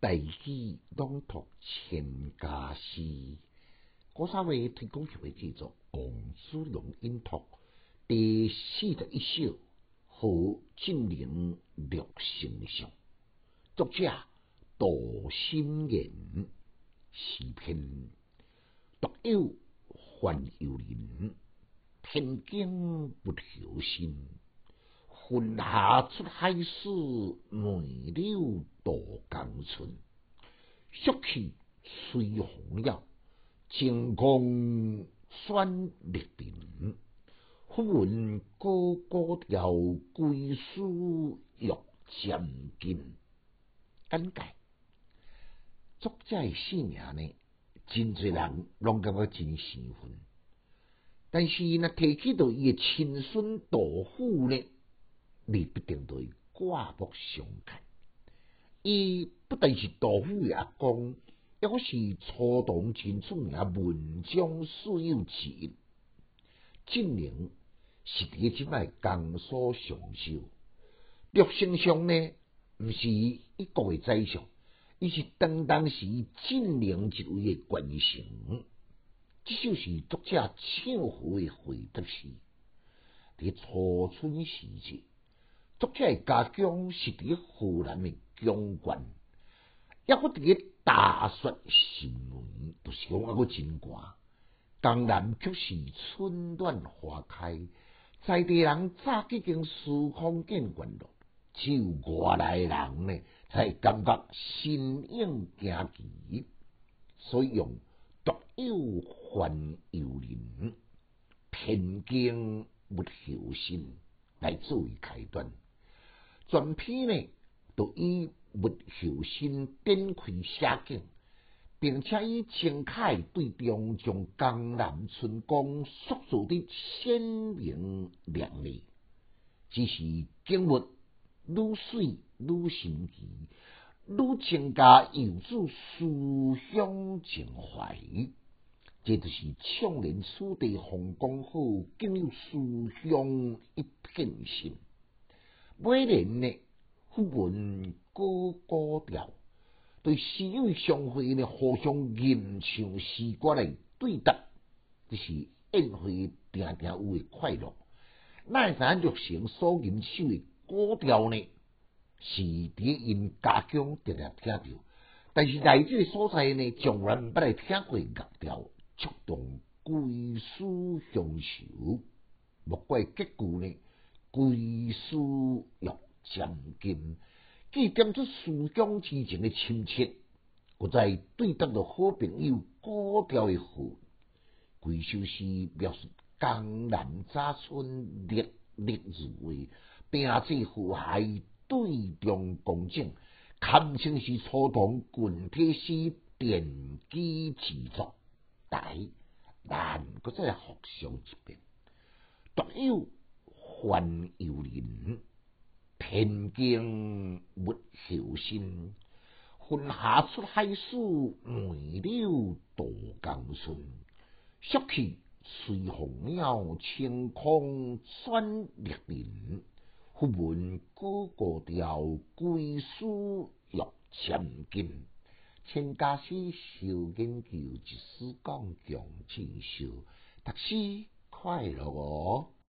大喜朗读千家诗，古三位推广协会制作王子龙音读第四十一首《和晋陵六成上》，作者杜心言，诗篇独有范友林，天经不调心。云霞出海时，梅柳渡江春。雪气随风摇，晴空选绿林。忽闻高高调，归书欲渐近。简介：作者诶姓名呢，真侪人拢感觉真兴奋。但是若提起到伊诶亲孙杜甫呢？你必定会刮目相看。伊不但是杜甫诶阿公，抑阁是初唐真出名文章四友之一。晋陵是伫即摆江苏常州，陆姓上呢，毋是一国诶宰相，伊是当当时晋陵一位诶 quyền 臣。即就是作者唱和诶回答诗，伫初春时节。作者诶家乡是伫河南诶姜县，抑搁伫大雪新闻，就是讲抑搁真寒。江南却是春暖花开，在地人早已经司空见惯咯，只有外来人呢，才感觉新颖惊奇，所以用独有范友林，偏经不求心来作为开端。全篇呢，都以物后心展开写景，并且以精楷对中，将江南春光塑造得鲜明亮丽。只是景物愈水愈神奇，愈增加游子思乡情怀。这就是怅然此地风光好，更有思乡一片心。每年呢，忽闻高高调，对诗友相会呢，互相吟唱诗歌来对答，这是宴会定定有诶快乐。那咱玉成所吟唱诶高调呢，是伫因家乡常常听着，但是来这个所在呢，从来毋捌来听过乐调，触动归思乡愁。莫怪结句呢。归思欲渐近，既点出思乡之情的亲切，又在对答着好朋友高调的好。归首诗描述江南早春烈烈如画，并且河海对中光景，堪称是初唐群体诗奠基之作。大难搁再复诵一遍，独有。范友林，天经物后心。云霞出海时，梅柳渡江春。雪气随风摇，晴空选绿林。忽闻高高调，归书欲渐近。千家诗小研究，一丝讲强进修，读书快乐哦。